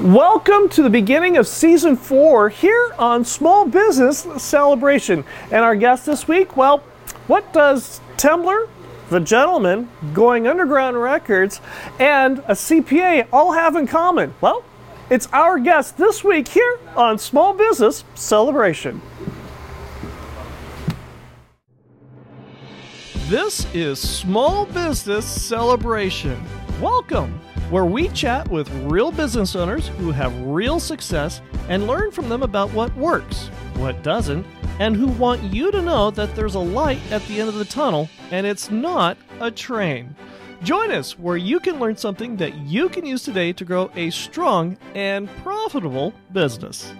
Welcome to the beginning of season four here on Small Business Celebration. And our guest this week, well, what does Temblor, the gentleman, Going Underground Records, and a CPA all have in common? Well, it's our guest this week here on Small Business Celebration. This is Small Business Celebration. Welcome where we chat with real business owners who have real success and learn from them about what works, what doesn't, and who want you to know that there's a light at the end of the tunnel and it's not a train. Join us where you can learn something that you can use today to grow a strong and profitable business.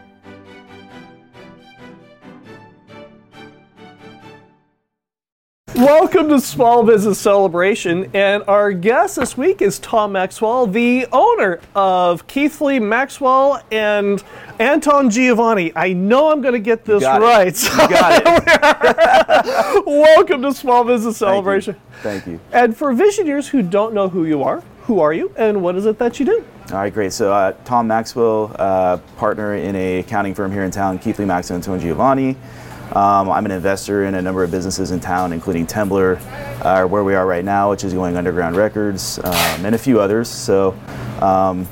Welcome to Small Business Celebration, and our guest this week is Tom Maxwell, the owner of Keithley Maxwell and Anton Giovanni. I know I'm going to get this got right. It. You got it. Welcome to Small Business Celebration. Thank you. Thank you. And for Visioneers who don't know who you are, who are you, and what is it that you do? All right, great. So, uh, Tom Maxwell, uh, partner in a accounting firm here in town, Keithley Maxwell and Anton Giovanni. Um, I'm an investor in a number of businesses in town, including Temblor, uh, where we are right now, which is going Underground Records, um, and a few others. So um,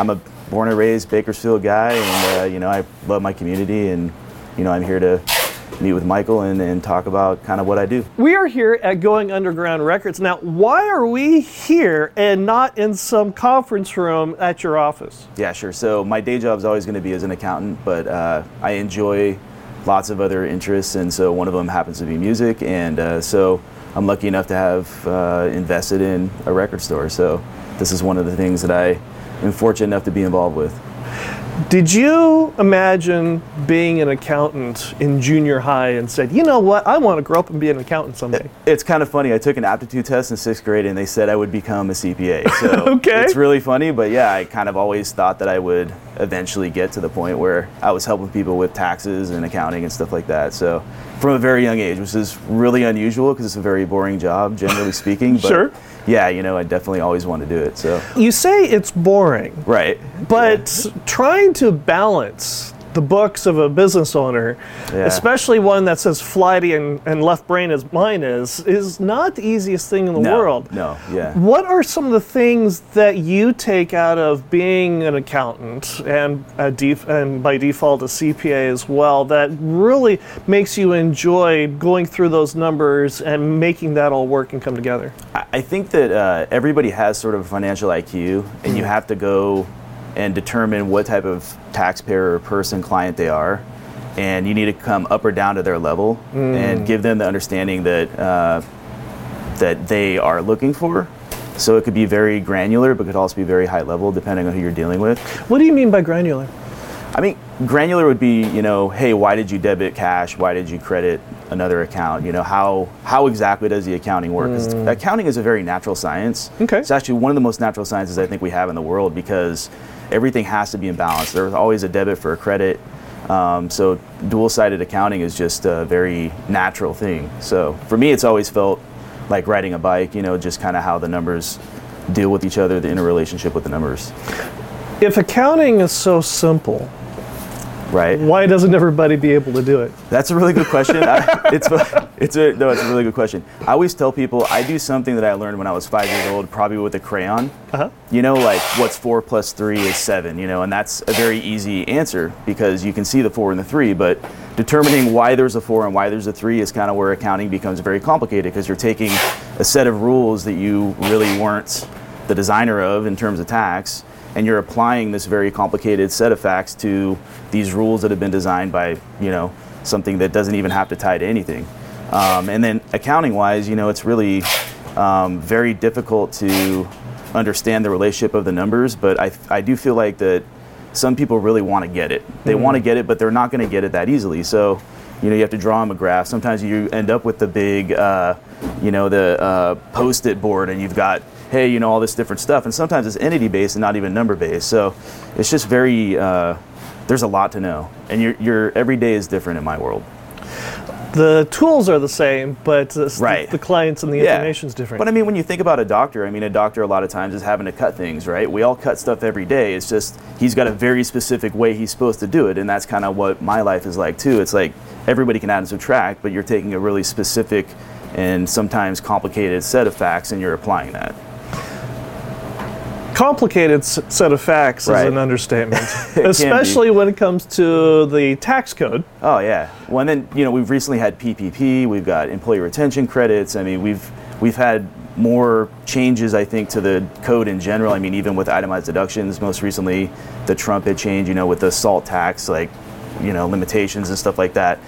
I'm a born and raised Bakersfield guy, and uh, you know I love my community, and you know I'm here to meet with Michael and, and, talk about kind of what I do. We are here at Going Underground Records. Now, why are we here and not in some conference room at your office? Yeah, sure. So my day job is always going to be as an accountant, but uh, I enjoy lots of other interests, and so one of them happens to be music. And uh, so I'm lucky enough to have uh, invested in a record store. So this is one of the things that I am fortunate enough to be involved with. Did you imagine being an accountant in junior high and said, you know what, I want to grow up and be an accountant someday? It's kind of funny. I took an aptitude test in sixth grade and they said I would become a CPA. So okay. it's really funny, but yeah, I kind of always thought that I would eventually get to the point where I was helping people with taxes and accounting and stuff like that. So from a very young age, which is really unusual because it's a very boring job, generally speaking. But sure. Yeah, you know, I definitely always want to do it. So you say it's boring, right? But yeah. trying to balance the books of a business owner, yeah. especially one that's as flighty and, and left brain as mine is, is not the easiest thing in the no, world. No, yeah. What are some of the things that you take out of being an accountant and, def- and by default a CPA as well that really makes you enjoy going through those numbers and making that all work and come together? I think that uh, everybody has sort of a financial IQ, and you have to go and determine what type of taxpayer or person client they are. And you need to come up or down to their level mm. and give them the understanding that uh, that they are looking for. So it could be very granular, but could also be very high level, depending on who you're dealing with. What do you mean by granular? I mean, granular would be, you know, hey, why did you debit cash? Why did you credit another account? You know, how how exactly does the accounting work? Mm. Accounting is a very natural science. Okay. It's actually one of the most natural sciences I think we have in the world because everything has to be in balance. There's always a debit for a credit. Um, so dual-sided accounting is just a very natural thing. So for me, it's always felt like riding a bike. You know, just kind of how the numbers deal with each other, the interrelationship with the numbers. If accounting is so simple, Right. Why doesn't everybody be able to do it? That's a really good question. I, it's it's a no, it's a really good question. I always tell people I do something that I learned when I was five years old, probably with a crayon. Uh-huh. You know, like what's four plus three is seven. You know, and that's a very easy answer because you can see the four and the three, but determining why there's a four and why there's a three is kind of where accounting becomes very complicated because you're taking a set of rules that you really weren't the designer of in terms of tax and you're applying this very complicated set of facts to these rules that have been designed by you know something that doesn't even have to tie to anything. Um, and then accounting wise, you know, it's really um, very difficult to understand the relationship of the numbers, but I, I do feel like that some people really want to get it. They mm-hmm. want to get it, but they're not going to get it that easily. So, you know, you have to draw them a graph. Sometimes you end up with the big, uh, you know, the uh, post-it board, and you've got hey, you know, all this different stuff. And sometimes it's entity based and not even number based. So it's just very, uh, there's a lot to know. And your, your every day is different in my world. the tools are the same, but the, Right. the clients and the Yeah. is different. But I mean, when you think about a doctor, I mean, a doctor a lot of times is having to cut things, right? We all cut stuff every day. It's just he's got a very specific way he's supposed to do it, and that's kind of what my life is like too. It's like everybody can add and subtract, but you're taking a really specific and sometimes complicated set of facts and you're applying that. Complicated s- set of facts Right. is an understatement, especially when it comes to the tax code. Oh yeah. Well, and then you know we've recently had PPP. We've got employee retention credits. I mean, we've we've had more changes, I think, to the code in general. I mean, even with itemized deductions. Most recently, the Trump had changed. You know, with the SALT tax, like you know limitations and stuff like that.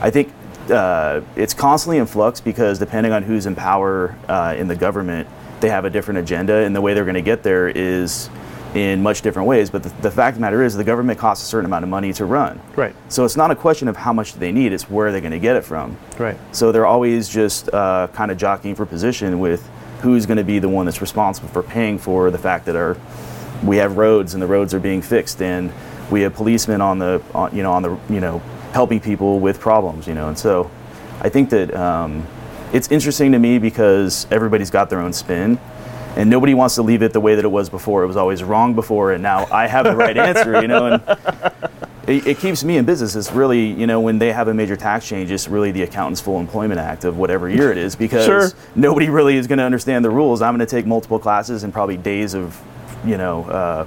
I think uh, it's constantly in flux because depending on who's in power uh, in the government, they have a different agenda, and the way they're going to get there is in much different ways. But the, the fact of the matter is, the government costs a certain amount of money to run. Right. So it's not a question of how much do they need; it's where they're going to get it from. Right. So they're always just uh, kind of jockeying for position with who's going to be the one that's responsible for paying for the fact that our we have roads and the roads are being fixed, and we have policemen on the on, you know on the you know helping people with problems, you know. And so I think that um, it's interesting to me because everybody's got their own spin. And nobody wants to leave it the way that it was before. It was always wrong before, and now I have the right answer, you know. And it, it keeps me in business. It's really, you know, when they have a major tax change, it's really the Accountant's Full Employment Act of whatever year it is because Sure. nobody really is going to understand the rules. I'm going to take multiple classes and probably days of, you know, uh,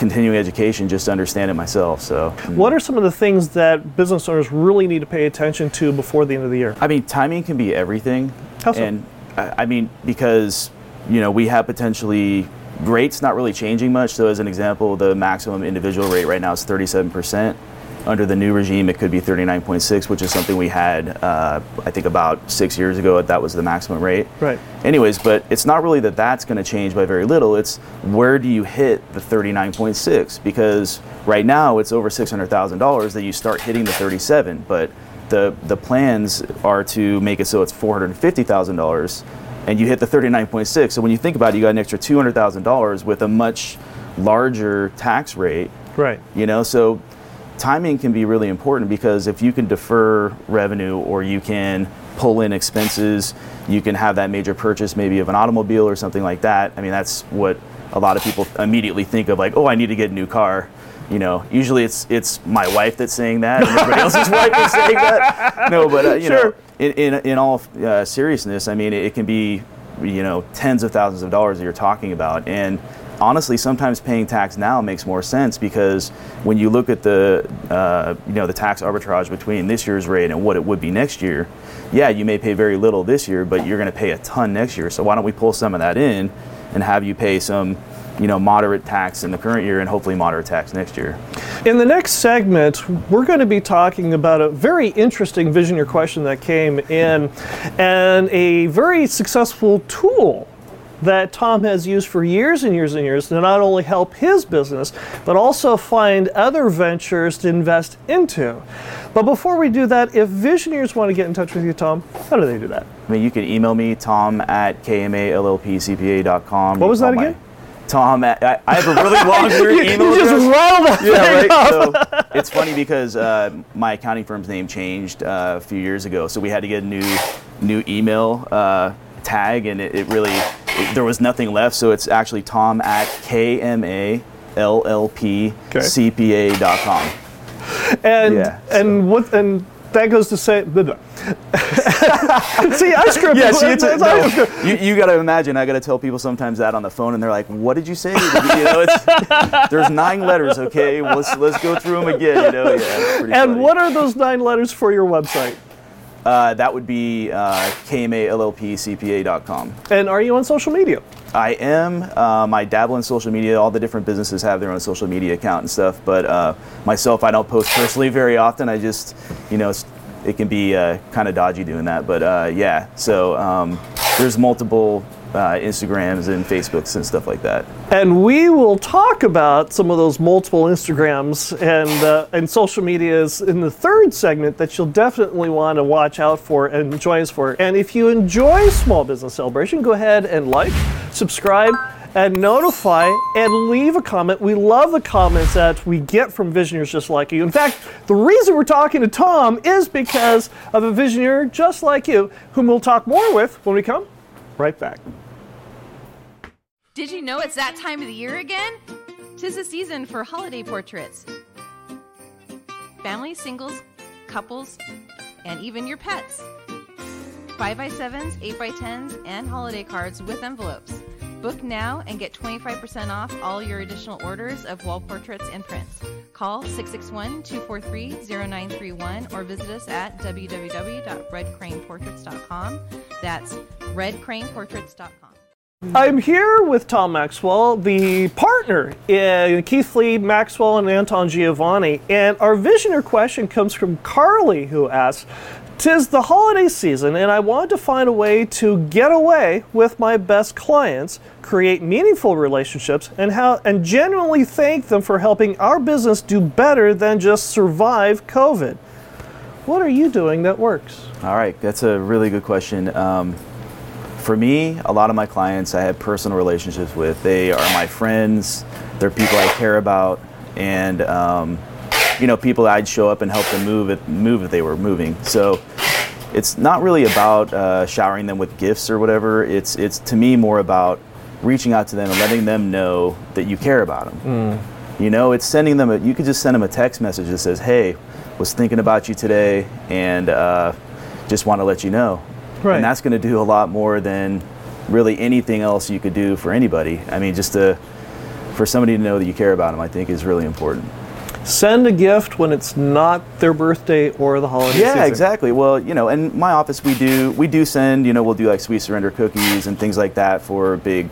continuing education just to understand it myself. So, What are some of the things that business owners really need to pay attention to before the end of the year? I mean, timing can be everything. How so? And I, I mean, because you know we have potentially rates not really changing much. So, as an example, the maximum individual rate right now is 37 percent. Under the new regime, it could be 39.6, which is something we had, uh, I think, about six years ago. That was the maximum rate. Right. Anyways, but it's not really that that's going to change by very little. It's where do you hit the 39.6? Because right now it's over $600,000 that you start hitting the 37, but the the plans are to make it so it's $450,000 and you hit the 39.6. So when you think about it, you got an extra $200,000 with a much larger tax rate Right. you know so timing can be really important because if you can defer revenue or you can pull in expenses you can have that major purchase maybe of an automobile or something like that. I mean that's what a lot of people immediately think of like oh i need to get a new car. You know usually it's it's my wife that's saying that and everybody else's wife is saying that. No but uh, you Sure. know in, in, in all uh, seriousness i mean it, it can be you know tens of thousands of dollars that you're talking about. And honestly, sometimes paying tax now makes more sense because when you look at the uh, you know the tax arbitrage between this year's rate and what it would be next year, yeah, you may pay very little this year, but you're going to pay a ton next year. So why don't we pull some of that in and have you pay some you know moderate tax in the current year and hopefully moderate tax next year? In the next segment, we're going to be talking about a very interesting Visioneer question that came in and a very successful tool that Tom has used for years and years and years to not only help his business, but also find other ventures to invest into. But before we do that, if Visioneers want to get in touch with you, Tom, how do they do that? I mean, you can email me tom at kmallpcpa.com. What was that again? Tom at I, I have a really long weird email you just rattled that yeah, thing right. off. So it's funny because uh, my accounting firm's name changed uh, a few years ago, so we had to get a new new email uh, tag, and it, it really there was nothing left. So it's actually Tom at kmallpcpa.com. And Yeah, and what and that goes to say. see, I scripted. Yeah, see, it's it's- no, you, you got to imagine. I got to tell people sometimes that on the phone, and they're like, "What did you say?" You know, it's, there's nine letters. Okay, let's let's go through them again. You know, yeah. And funny. what are those nine letters for your website? Uh, that would be uh, kmallpcpa.com. And are you on social media? I am. Um, I dabble in social media. All the different businesses have their own social media account and stuff. But uh, myself, I don't post personally very often. I just, you know, it's, it can be uh, kind of dodgy doing that. But uh, yeah, so um, there's multiple uh, Instagrams and Facebooks and stuff like that. And we will talk about some of those multiple Instagrams and uh, and social medias in the third segment that you'll definitely want to watch out for and join us for. And if you enjoy Small Business Celebration, go ahead and like, subscribe, and notify and leave a comment. We love the comments that we get from Visioneers just like you. In fact, the reason we're talking to Tom is because of a Visioneer just like you, whom we'll talk more with when we come right back. Did you know it's that time of the year again? Tis the season for holiday portraits. Families, singles, couples, and even your pets. 5x7s, 8x10s, and holiday cards with envelopes. Book now and get 25% off all your additional orders of wall portraits and prints. Call 661 243 0931 or visit us at www.redcraneportraits.com. That's redcraneportraits.com. I'm here with Tom Maxwell, the partner in Keith Lee, Maxwell, and Anton Giovanni. And our Visioneer question comes from Carly, who asks, Tis the holiday season, and I want to find a way to get away with my best clients, create meaningful relationships, and how and genuinely thank them for helping our business do better than just survive COVID. What are you doing that works? All right, that's a really good question. Um, for me, a lot of my clients I have personal relationships with. They are my friends, they're people I care about, and um, you know, people I'd show up and help them move it, move if they were moving. So it's not really about uh, showering them with gifts or whatever. It's it's to me more about reaching out to them and letting them know that you care about them. Mm. You know, it's sending them. A, you could just send them a text message that says, "Hey, was thinking about you today, and uh, just want to let you know." Right. And that's going to do a lot more than really anything else you could do for anybody. I mean, just to for somebody to know that you care about them, I think is really important send a gift when it's not their birthday or the holiday yeah season. exactly. Well you know in my office we do we do send you know we'll do like sweet surrender cookies and things like that for big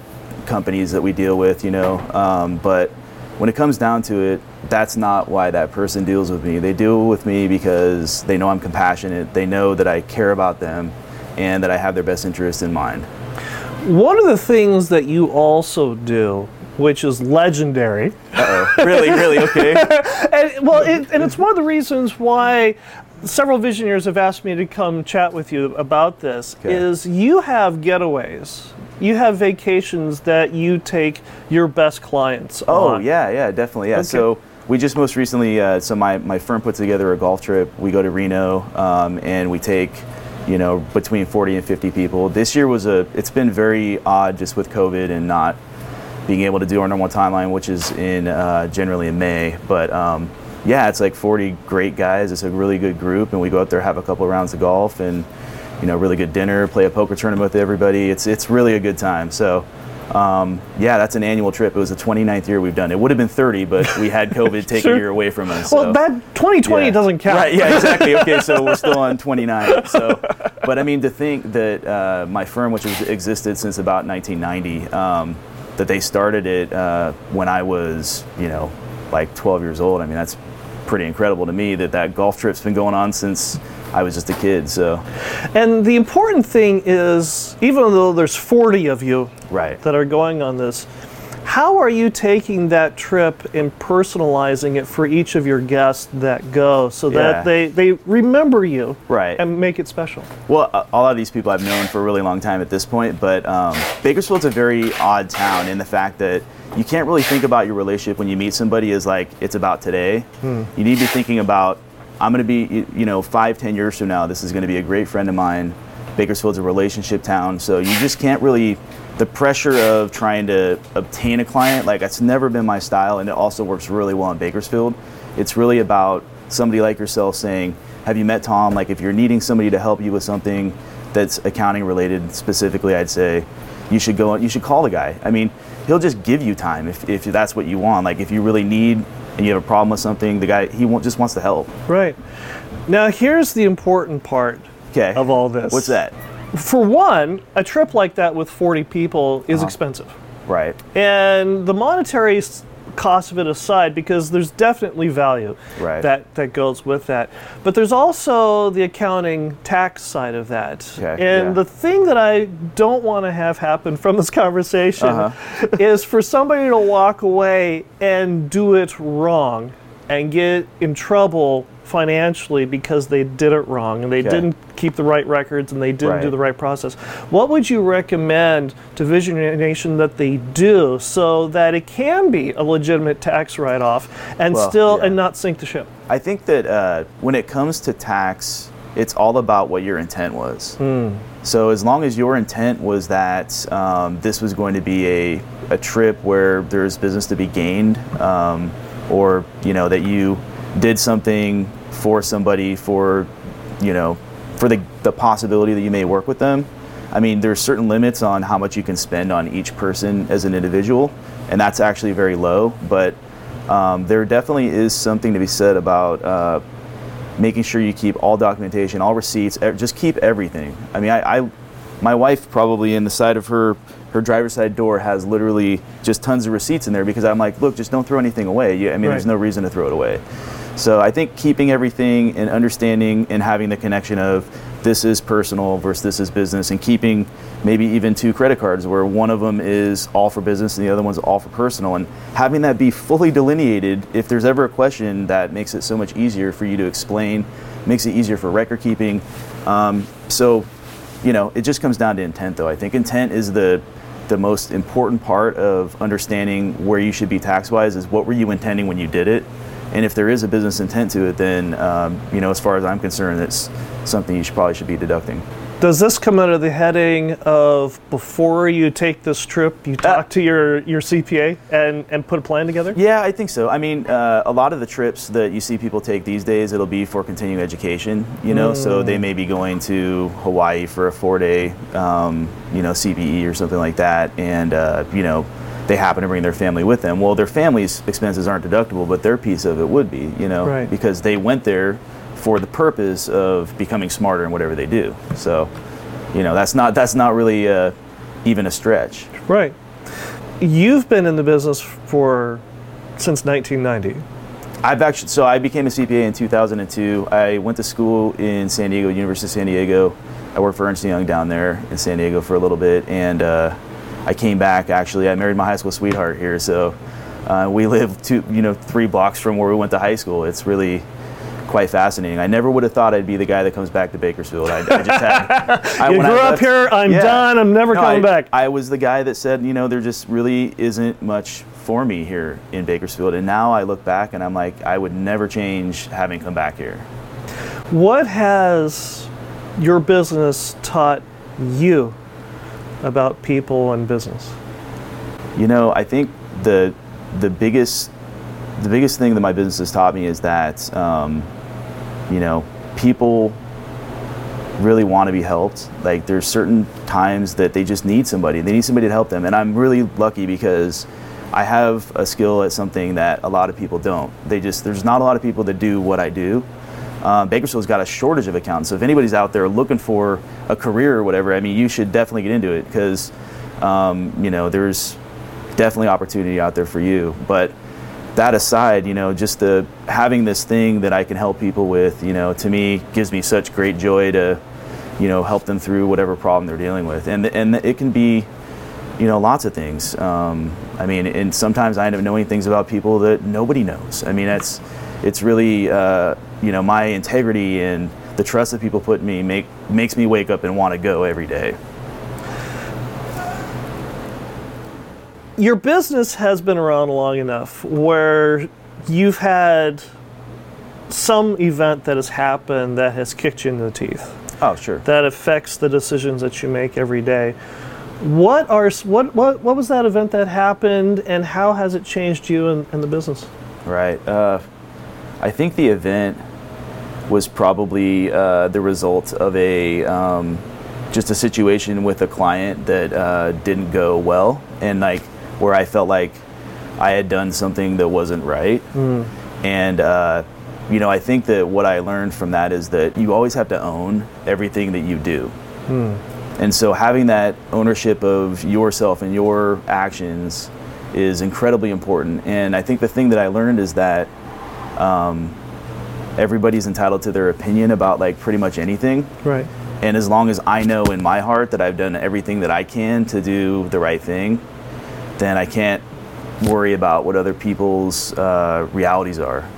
companies that we deal with you know um, but when it comes down to it that's not why that person deals with me. They deal with me because they know i'm compassionate. They know that i care about them and that i have their best interest in mind. One of the things that you also do which is legendary. oh Really, really? Okay. and, well, it, and it's one of the reasons why several Visioneers have asked me to come chat with you about this. Okay. Is you have getaways. You have vacations that you take your best clients oh, on. yeah, yeah, definitely. Yeah. Okay. So we just most recently, uh, so my, my firm put together a golf trip. We go to Reno um, and we take, you know, between 40 and 50 people. This year was a, it's been very odd just with COVID and not being able to do our normal timeline, which is in uh, generally in May. But um, yeah, it's like 40 great guys. It's a really good group, and we go out there have a couple of rounds of golf and you know really good dinner, play a poker tournament with everybody. It's it's really a good time. So. Um, yeah, that's an annual trip. It was the 29th year we've done. It would have been 30, but we had COVID take sure. a year away from us. So. Well, that 2020 yeah. doesn't count. Right? Yeah, exactly. Okay, so we're still on 29. So, but I mean, to think that uh, my firm, which has existed since about 1990, um, that they started it uh, when I was, you know, like 12 years old. I mean, that's pretty incredible to me that that golf trip's been going on since I was just a kid. So, and the important thing is, even though there's 40 of you right. that are going on this, how are you taking that trip and personalizing it for each of your guests that go so that yeah. they, they remember you right. and make it special? Well, a, lot of these people I've known for a really long time at this point, but um, Bakersfield's a very odd town in the fact that you can't really think about your relationship when you meet somebody as like it's about today. Hmm. You need to be thinking about I'm going to be, you know, five, ten years from now, this is going to be a great friend of mine. Bakersfield's a relationship town, so you just can't really the pressure of trying to obtain a client, like that's never been my style, and it also works really well in Bakersfield. It's really about somebody like yourself saying, "Have you met Tom?" Like if you're needing somebody to help you with something that's accounting related, specifically, I'd say you should go. You should call the guy. I mean, he'll just give you time if, if that's what you want. Like if you really need and you have a problem with something, the guy he just wants to help. Right. Now here's the important part okay. of all this. What's that? For one, a trip like that with 40 people is uh-huh. expensive. Right. And the monetary cost of it aside, because there's definitely value right. that, that goes with that. But there's also the accounting tax side of that. Okay, and yeah. the thing that I don't want to have happen from this conversation uh-huh. is for somebody to walk away and do it wrong and get in trouble financially because they did it wrong and they Okay. didn't keep the right records and they didn't do the right process. What would you recommend to Visioneer Nation that they do so that it can be a legitimate tax write-off and Well, still yeah. and not sink the ship? I think that uh, when it comes to tax, it's all about what your intent was. So as long as your intent was that um, this was going to be a, a trip where there's business to be gained, um, or you know that you did something for somebody for, you know, for the, the possibility that you may work with them. I mean, there's certain limits on how much you can spend on each person as an individual, and that's actually very low. But um, there definitely is something to be said about uh, making sure you keep all documentation, all receipts, e- just keep everything. I mean, I, I, my wife probably in the side of her her driver's side door has literally just tons of receipts in there because I'm like, look, just don't throw anything away. You, I mean, there's no reason to throw it away. So I think keeping everything and understanding and having the connection of this is personal versus this is business, and keeping maybe even two credit cards where one of them is all for business and the other one's all for personal, and having that be fully delineated. If there's ever a question, that makes it so much easier for you to explain, makes it easier for record keeping. Um, so, you know, it just comes down to intent, though. I think intent is the the most important part of understanding where you should be tax wise is what were you intending when you did it and if there is a business intent to it then um, you know as far as i'm concerned it's something you should probably should be deducting. Does this come under the heading of before you take this trip, you talk to your, your CPA and, and put a plan together? yeah i think so. I mean uh, a lot of the trips that you see people take these days it'll be for continuing education you know? So they may be going to hawaii for a four day um, you know cpe or something like that. And uh, you know they happen to bring their family with them. Well, their family's expenses aren't deductible, but their piece of it would be, you know, Right. because they went there for the purpose of becoming smarter in whatever they do. So, you know, that's not that's not really uh, even a stretch. Right. You've been in the business for since 1990. I've actually so I became a CPA in 2002. I went to school in San Diego, University of San Diego. I worked for Ernst Young down there in San Diego for a little bit, and uh, I came back. Actually, I married my high school sweetheart here, so uh, we live two, you know, three blocks from where we went to high school. It's really quite fascinating. I never would have thought I'd be the guy that comes back to Bakersfield. I, I just had. I, You grew up here, I'm Yeah. done, I'm never No, coming I- back. I was the guy that said, you know, there just really isn't much for me here in Bakersfield. And now I look back and I'm like, I would never change having come back here. What has your business taught you about people and business? You know, I think the the biggest the biggest thing that my business has taught me is that um, you know people really want to be helped. Like there's certain times that they just need somebody. They need somebody to help them, and I'm really lucky because I have a skill at something that a lot of people don't. They just there's not a lot of people that do what I do. Um, Bakersfield's got a shortage of accountants. So if anybody's out there looking for a career or whatever, I mean, you should definitely get into it because um, you know there's definitely opportunity out there for you. But that aside, you know, just the having this thing that I can help people with, you know, to me gives me such great joy to, you know, help them through whatever problem they're dealing with, and and it can be, you know, lots of things. Um, I mean, and sometimes I end up knowing things about people that nobody knows. I mean, that's it's really, uh, you know, my integrity and the trust that people put in me make makes me wake up and want to go every day. Your business has been around long enough where you've had some event that has happened that has kicked you in the teeth. Oh, sure. that affects the decisions that you make every day. What are what what what was that event that happened, and how has it changed you and, and the business? Right. Uh, I think the event was probably uh, the result of a um, just a situation with a client that uh, didn't go well, and like where I felt like I had done something that wasn't right, and. Uh, you know, I think that what I learned from that is that you always have to own everything that you do. And so having that ownership of yourself and your actions is incredibly important. And I think the thing that I learned is that um, everybody's entitled to their opinion about like pretty much anything. Right. And as long as I know in my heart that I've done everything that I can to do the right thing, then I can't worry about what other people's uh, realities are.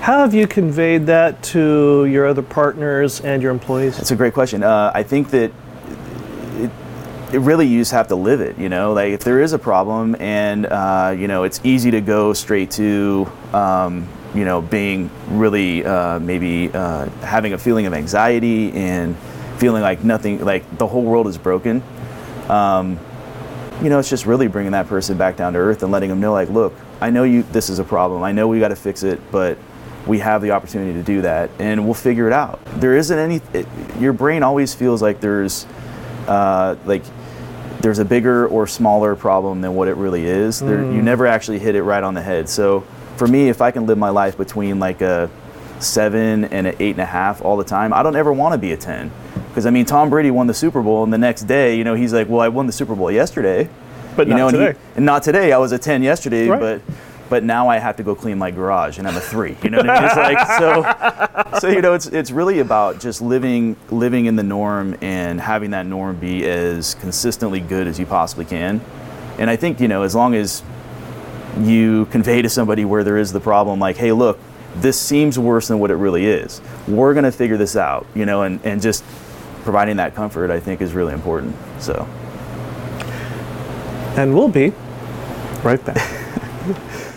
How have you conveyed that to your other partners and your employees? That's a great question. Uh, I think that it, it really you just have to live it. You know, like if there is a problem, and uh, you know, it's easy to go straight to. Um, you know, being really uh, maybe uh, having a feeling of anxiety and feeling like nothing, like the whole world is broken. Um, you know, it's just really bringing that person back down to earth and letting them know, like, look, I know you, this is a problem. I know we got to fix it, but we have the opportunity to do that, and we'll figure it out. There isn't any. It, your brain always feels like there's, uh, like, there's a bigger or smaller problem than what it really is. There, you never actually hit it right on the head. So, for me, if I can live my life between like a seven and an eight and a half all the time, I don't ever want to be a ten. Because I mean, Tom Brady won the Super Bowl, and the next day, you know, he's like, "Well, I won the Super Bowl yesterday." But you not know, and, he- today. and not today. I was a 10 yesterday, Right. but but now I have to go clean my garage and I'm a three. You know what I mean? It's like so so you know it's it's really about just living living in the norm and having that norm be as consistently good as you possibly can. And I think, you know, as long as you convey to somebody where there is the problem, like, hey, look, this seems worse than what it really is. We're gonna figure this out, you know, and, and just providing that comfort I think is really important. So And we'll be right back.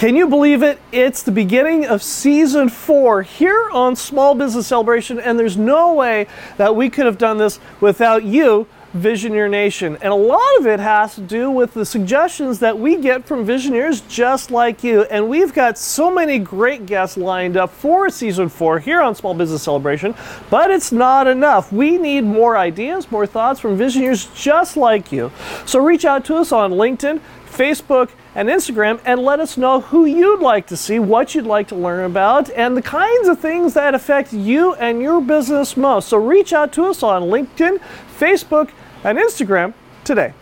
Can you believe it? It's the beginning of season four here on Small Business Celebration, and there's no way that we could have done this without you, Visioneer Nation. And a lot of it has to do with the suggestions that we get from Visioneers just like you. And we've got so many great guests lined up for season four here on Small Business Celebration, but it's not enough. We need more ideas, more thoughts from Visioneers just like you. So reach out to us on LinkedIn, Facebook, and Instagram and let us know who you'd like to see, what you'd like to learn about, and the kinds of things that affect you and your business most. So reach out to us on LinkedIn, Facebook, and Instagram today.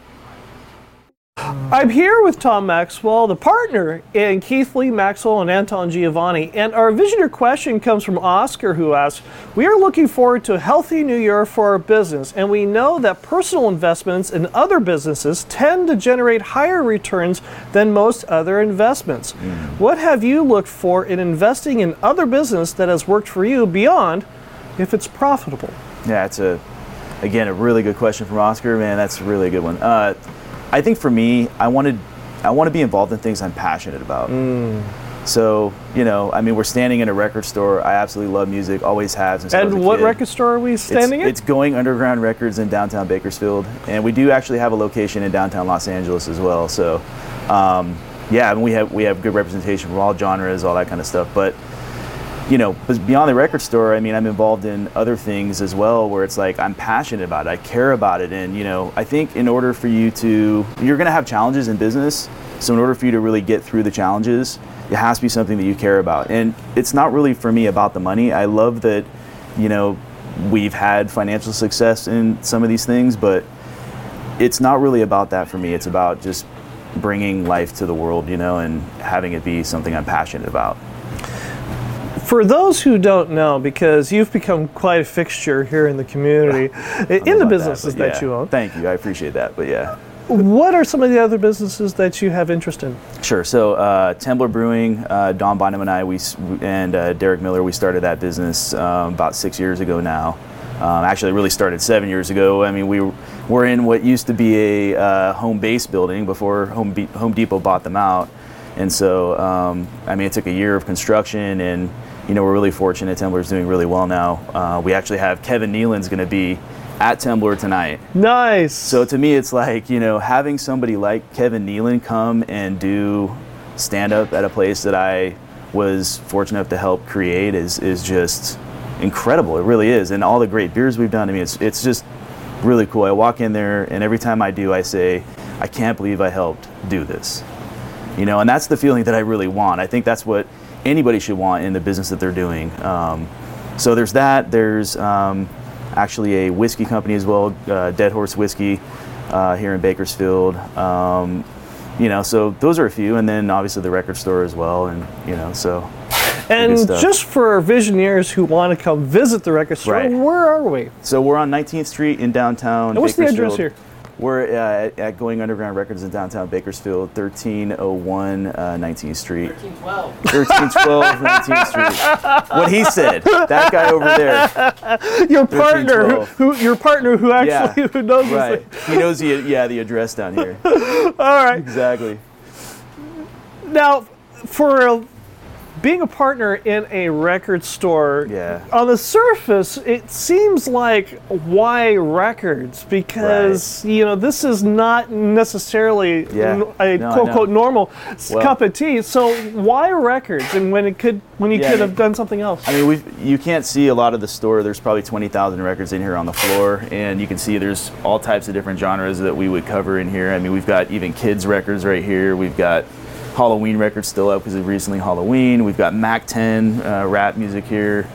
I'm here with Tom Maxwell, the partner in Keith Lee Maxwell and Anton Giovanni. And our Visioneer question comes from Oscar, who asks We are looking forward to a healthy new year for our business, and we know that personal investments in other businesses tend to generate higher returns than most other investments. Mm. What have you looked for in investing in other business that has worked for you beyond if it's profitable? Yeah, it's a again a really good question from Oscar. Man, that's really a really good one. Uh, I think for me, I wanted I want to be involved in things I'm passionate about. So you know, I mean, we're standing in a record store. I absolutely love music, always have since I was a And what kid. record store are we It's, standing in? it's Going Underground Records in downtown Bakersfield, and we do actually have a location in downtown Los Angeles as well. So, um, yeah, I mean, we have we have good representation from all genres, all that kind of stuff. But you know, beyond the record store, I mean, I'm involved in other things as well where it's like I'm passionate about it, I care about it, and you know, I think in order for you to, you're going to have challenges in business. So in order for you to really get through the challenges, it has to be something that you care about. And it's not really for me about the money. I love that, you know, we've had financial success in some of these things, but it's not really about that for me. It's about just bringing life to the world, you know, and having it be something I'm passionate about. For those who don't know, because you've become quite a fixture here in the community, in the businesses that, yeah. you own, Thank you. I appreciate that. But yeah, what are some of the other businesses that you have interest in? sure. So uh, Temblor Brewing, uh, Don Bynum and I, we and uh, Derek Miller, we started that business um, about six years ago now. Um, actually, it really started seven years ago. I mean, we were in what used to be a uh, home base building before Home, Be- home Depot bought them out. And so, um, I mean, it took a year of construction, and you know, we're really fortunate. Temblor's doing really well now. Uh, we actually have Kevin Nealon's going to be at Temblor tonight. Nice. So to me, it's like you know having somebody like Kevin Nealon come and do stand up at a place that I was fortunate enough to help create is is just incredible. It really is, and all the great beers we've done. I mean, it's it's just really cool. I walk in there, and every time I do, I say, I can't believe I helped do this. You know, and that's the feeling that I really want. I think that's what anybody should want in the business that they're doing. Um, so there's that. There's um, actually a whiskey company as well, uh, Dead Horse Whiskey, uh, here in Bakersfield. Um, you know, so those are a few, and then obviously the record store as well, and you know, so. and just for Visioneers who want to come visit the record store, Right. where are we? So we're on 19th Street in downtown. And what's the address here? We're uh, at, at Going Underground Records in downtown Bakersfield, 1301 uh, 19th Street. 1312 19th Street. What he said. That guy over there. Your partner, who, who your partner who actually Yeah. who knows Right. He knows the yeah the address down here. All right. Exactly. Now, for a, being a partner in a record store, Yeah. on the surface, it seems like why records? Because you know this is not necessarily Yeah. a No, quote unquote normal Well- cup of tea. So why records? And when it could, when you Yeah, could have done something else. I mean, you can't see a lot of the store. There's probably 20,000 records in here on the floor, and you can see there's all types of different genres that we would cover in here. I mean, we've got even kids records right here. We've got Halloween records still up because it's recently Halloween. We've got Mack 10 uh, rap music here.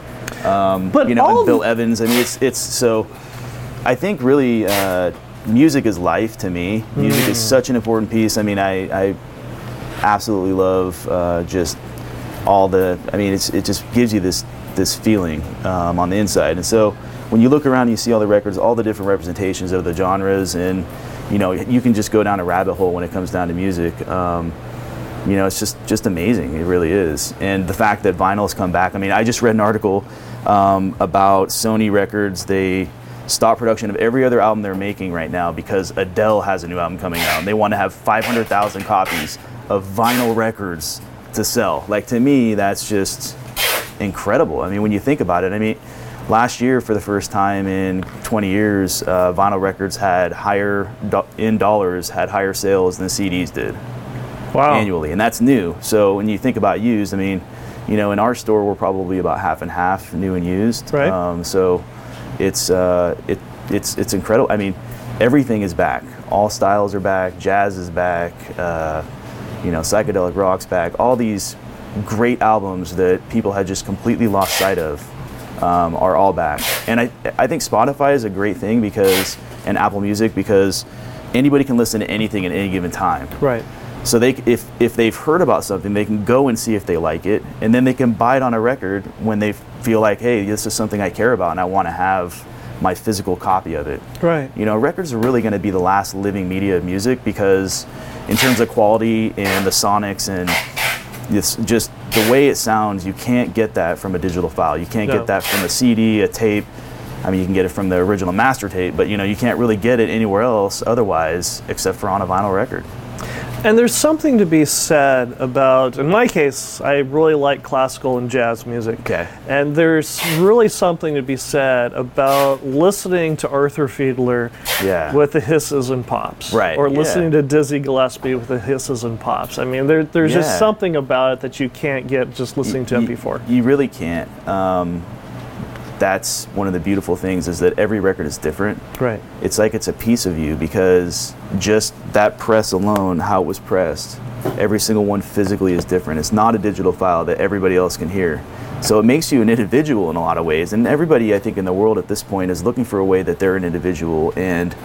but you know, and Bill Evans. I mean, it's it's so. I think really, uh, music is life to me. Music is such an important piece. I mean, I, I absolutely love uh, just all the. I mean, it's, it just gives you this this feeling um, on the inside. And so when you look around, and you see all the records, all the different representations of the genres, and you know, you can just go down a rabbit hole when it comes down to music. Um, you know, it's just just amazing. It really is. And the fact that vinyl's come back. I mean, I just read an article um, about Sony Records. They stopped production of every other album they're making right now because Adele has a new album coming out, and they want to have 500,000 copies of vinyl records to sell. Like to me, that's just incredible. I mean, when you think about it, I mean. Last year, for the first time in 20 years, uh, vinyl records had higher do- in dollars had higher sales than CDs did wow. annually, and that's new. So when you think about used, I mean, you know, in our store we're probably about half and half new and used. Right. Um, so it's uh, it it's it's incredible. I mean, everything is back. All styles are back. Jazz is back. Uh, you know, psychedelic rock's back. All these great albums that people had just completely lost sight of um, are all back. And I, I think Spotify is a great thing because, and Apple Music, because anybody can listen to anything at any given time. Right. So they, if if they've heard about something, they can go and see if they like it, and then they can buy it on a record when they feel like, hey, this is something I care about, and I want to have my physical copy of it. Right. You know, records are really going to be the last living media of music because, in terms of quality and the sonics and it's just the way it sounds, you can't get that from a digital file. You can't No. get that from a CD, a tape. I mean, you can get it from the original master tape, but you know, you can't really get it anywhere else otherwise except for on a vinyl record. And there's something to be said about, in my case, I really like classical and jazz music. Okay. And there's really something to be said about listening to Arthur Fiedler Yeah. with the hisses and pops. Right, Or yeah. listening to Dizzy Gillespie with the hisses and pops. I mean, there, there's Yeah. just something about it that you can't get just listening to you, MP4. You really can't. Um, that's one of the beautiful things is that every record is different. Right. It's like it's a piece of you because just that press alone, how it was pressed, every single one physically is different. It's not a digital file that everybody else can hear. So it makes you an individual in a lot of ways. And everybody, I think, in the world at this point is looking for a way that they're an individual and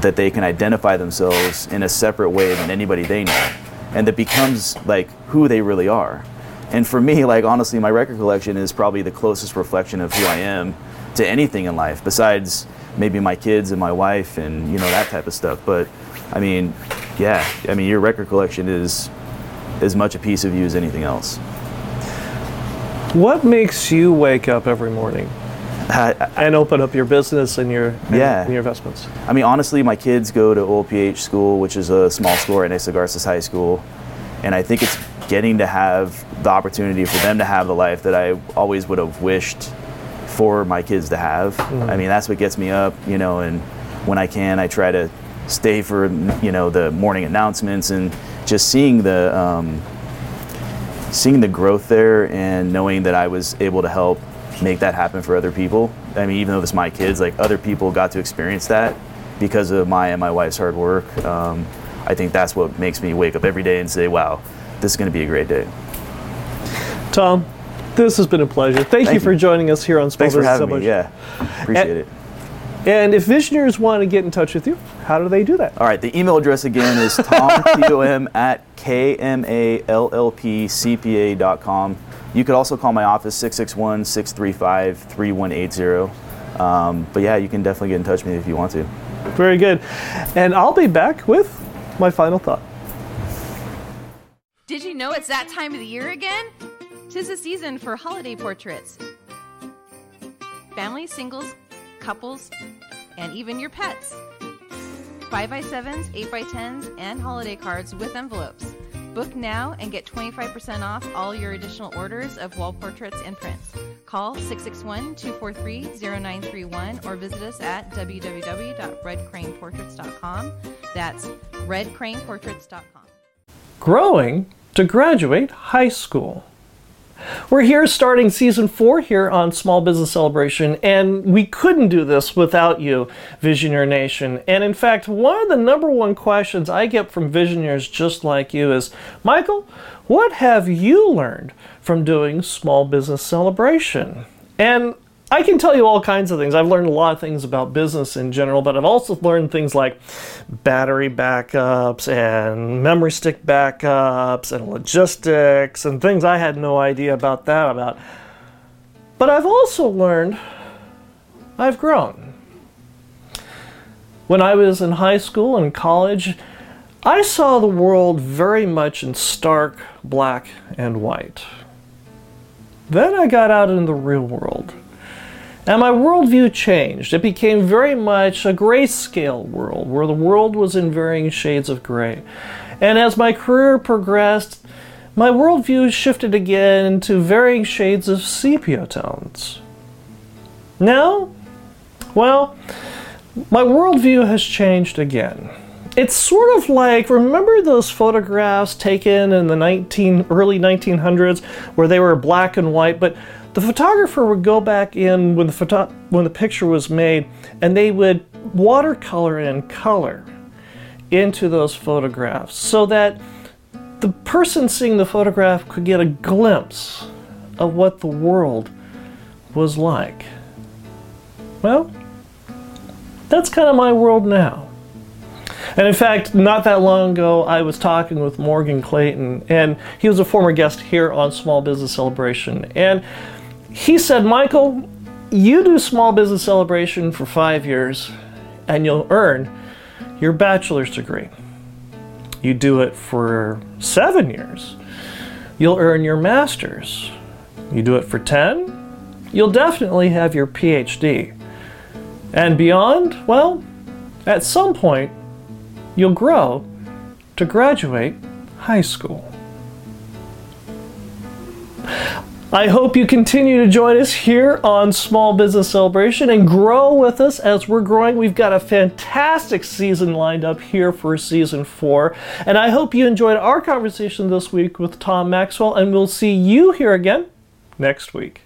that they can identify themselves in a separate way than anybody they know. And that becomes like who they really are. And for me, like honestly, my record collection is probably the closest reflection of who I am to anything in life, besides maybe my kids and my wife and you know that type of stuff. But I mean, yeah, I mean your record collection is as much a piece of you as anything else. What makes you wake up every morning I, and open up your business and your, and, Yeah. and your investments? I mean, honestly, my kids go to OLPH school, which is a small school right next to Garces High School, and I think it's getting to have the opportunity for them to have the life that I always would have wished for my kids to have. I mean, that's what gets me up, you know, and when I can, I try to stay for, you know, the morning announcements and just seeing the, um, seeing the growth there and knowing that I was able to help make that happen for other people. I mean, even though it's my kids, like other people got to experience that because of my and my wife's hard work. Um, I think that's what makes me wake up every day and say, "Wow, this is going to be a great day." Tom, this has been a pleasure. Thank, you Thank for joining us here on Small Thanks for having me. Yeah, appreciate it. And if Visioneers want to get in touch with you, how do they do that? All right, the email address again is tom at kmallpcpa.com. You could also call my office 661 635 3180. Um, But yeah, you can definitely get in touch with me if you want to. Very good. And I'll be back with my final thought. Did you know it's that time of the year again? Tis the season for holiday portraits. Families, singles, couples, and even your pets. 5x7s, 8x10s, and holiday cards with envelopes. Book now and get 25% off all your additional orders of wall portraits and prints. Call 661 243 0931 or visit us at www.redcraneportraits.com. That's redcraneportraits.com. Growing to graduate high school. We're here starting season four here on Small Business Celebration, and we couldn't do this without you, Visioneer Nation. And in fact, one of the number one questions I get from Visioneers just like you is Michael, what have you learned from doing Small Business Celebration? And I can tell you all kinds of things. I've learned a lot of things about business in general, but I've also learned things like battery backups and memory stick backups and logistics and things I had no idea about that about. But I've also learned I've grown. When I was in high school and college, I saw the world very much in stark black and white. Then I got out in the real world and my worldview changed. It became very much a grayscale world, where the world was in varying shades of gray. And as my career progressed, my worldview shifted again to varying shades of sepia tones. Now, well, my worldview has changed again. It's sort of like remember those photographs taken in the 19 early 1900s where they were black and white, but the photographer would go back in when the photo- when the picture was made and they would watercolor in color into those photographs so that the person seeing the photograph could get a glimpse of what the world was like. Well, that's kind of my world now. And in fact, not that long ago, I was talking with Morgan Clayton, and he was a former guest here on Small Business Celebration. And he said, Michael, you do small business celebration for five years and you'll earn your bachelor's degree. You do it for seven years, you'll earn your master's. You do it for 10, you'll definitely have your PhD. And beyond, well, at some point, you'll grow to graduate high school. I hope you continue to join us here on Small Business Celebration and grow with us as we're growing. We've got a fantastic season lined up here for season four. And I hope you enjoyed our conversation this week with Tom Maxwell, and we'll see you here again next week.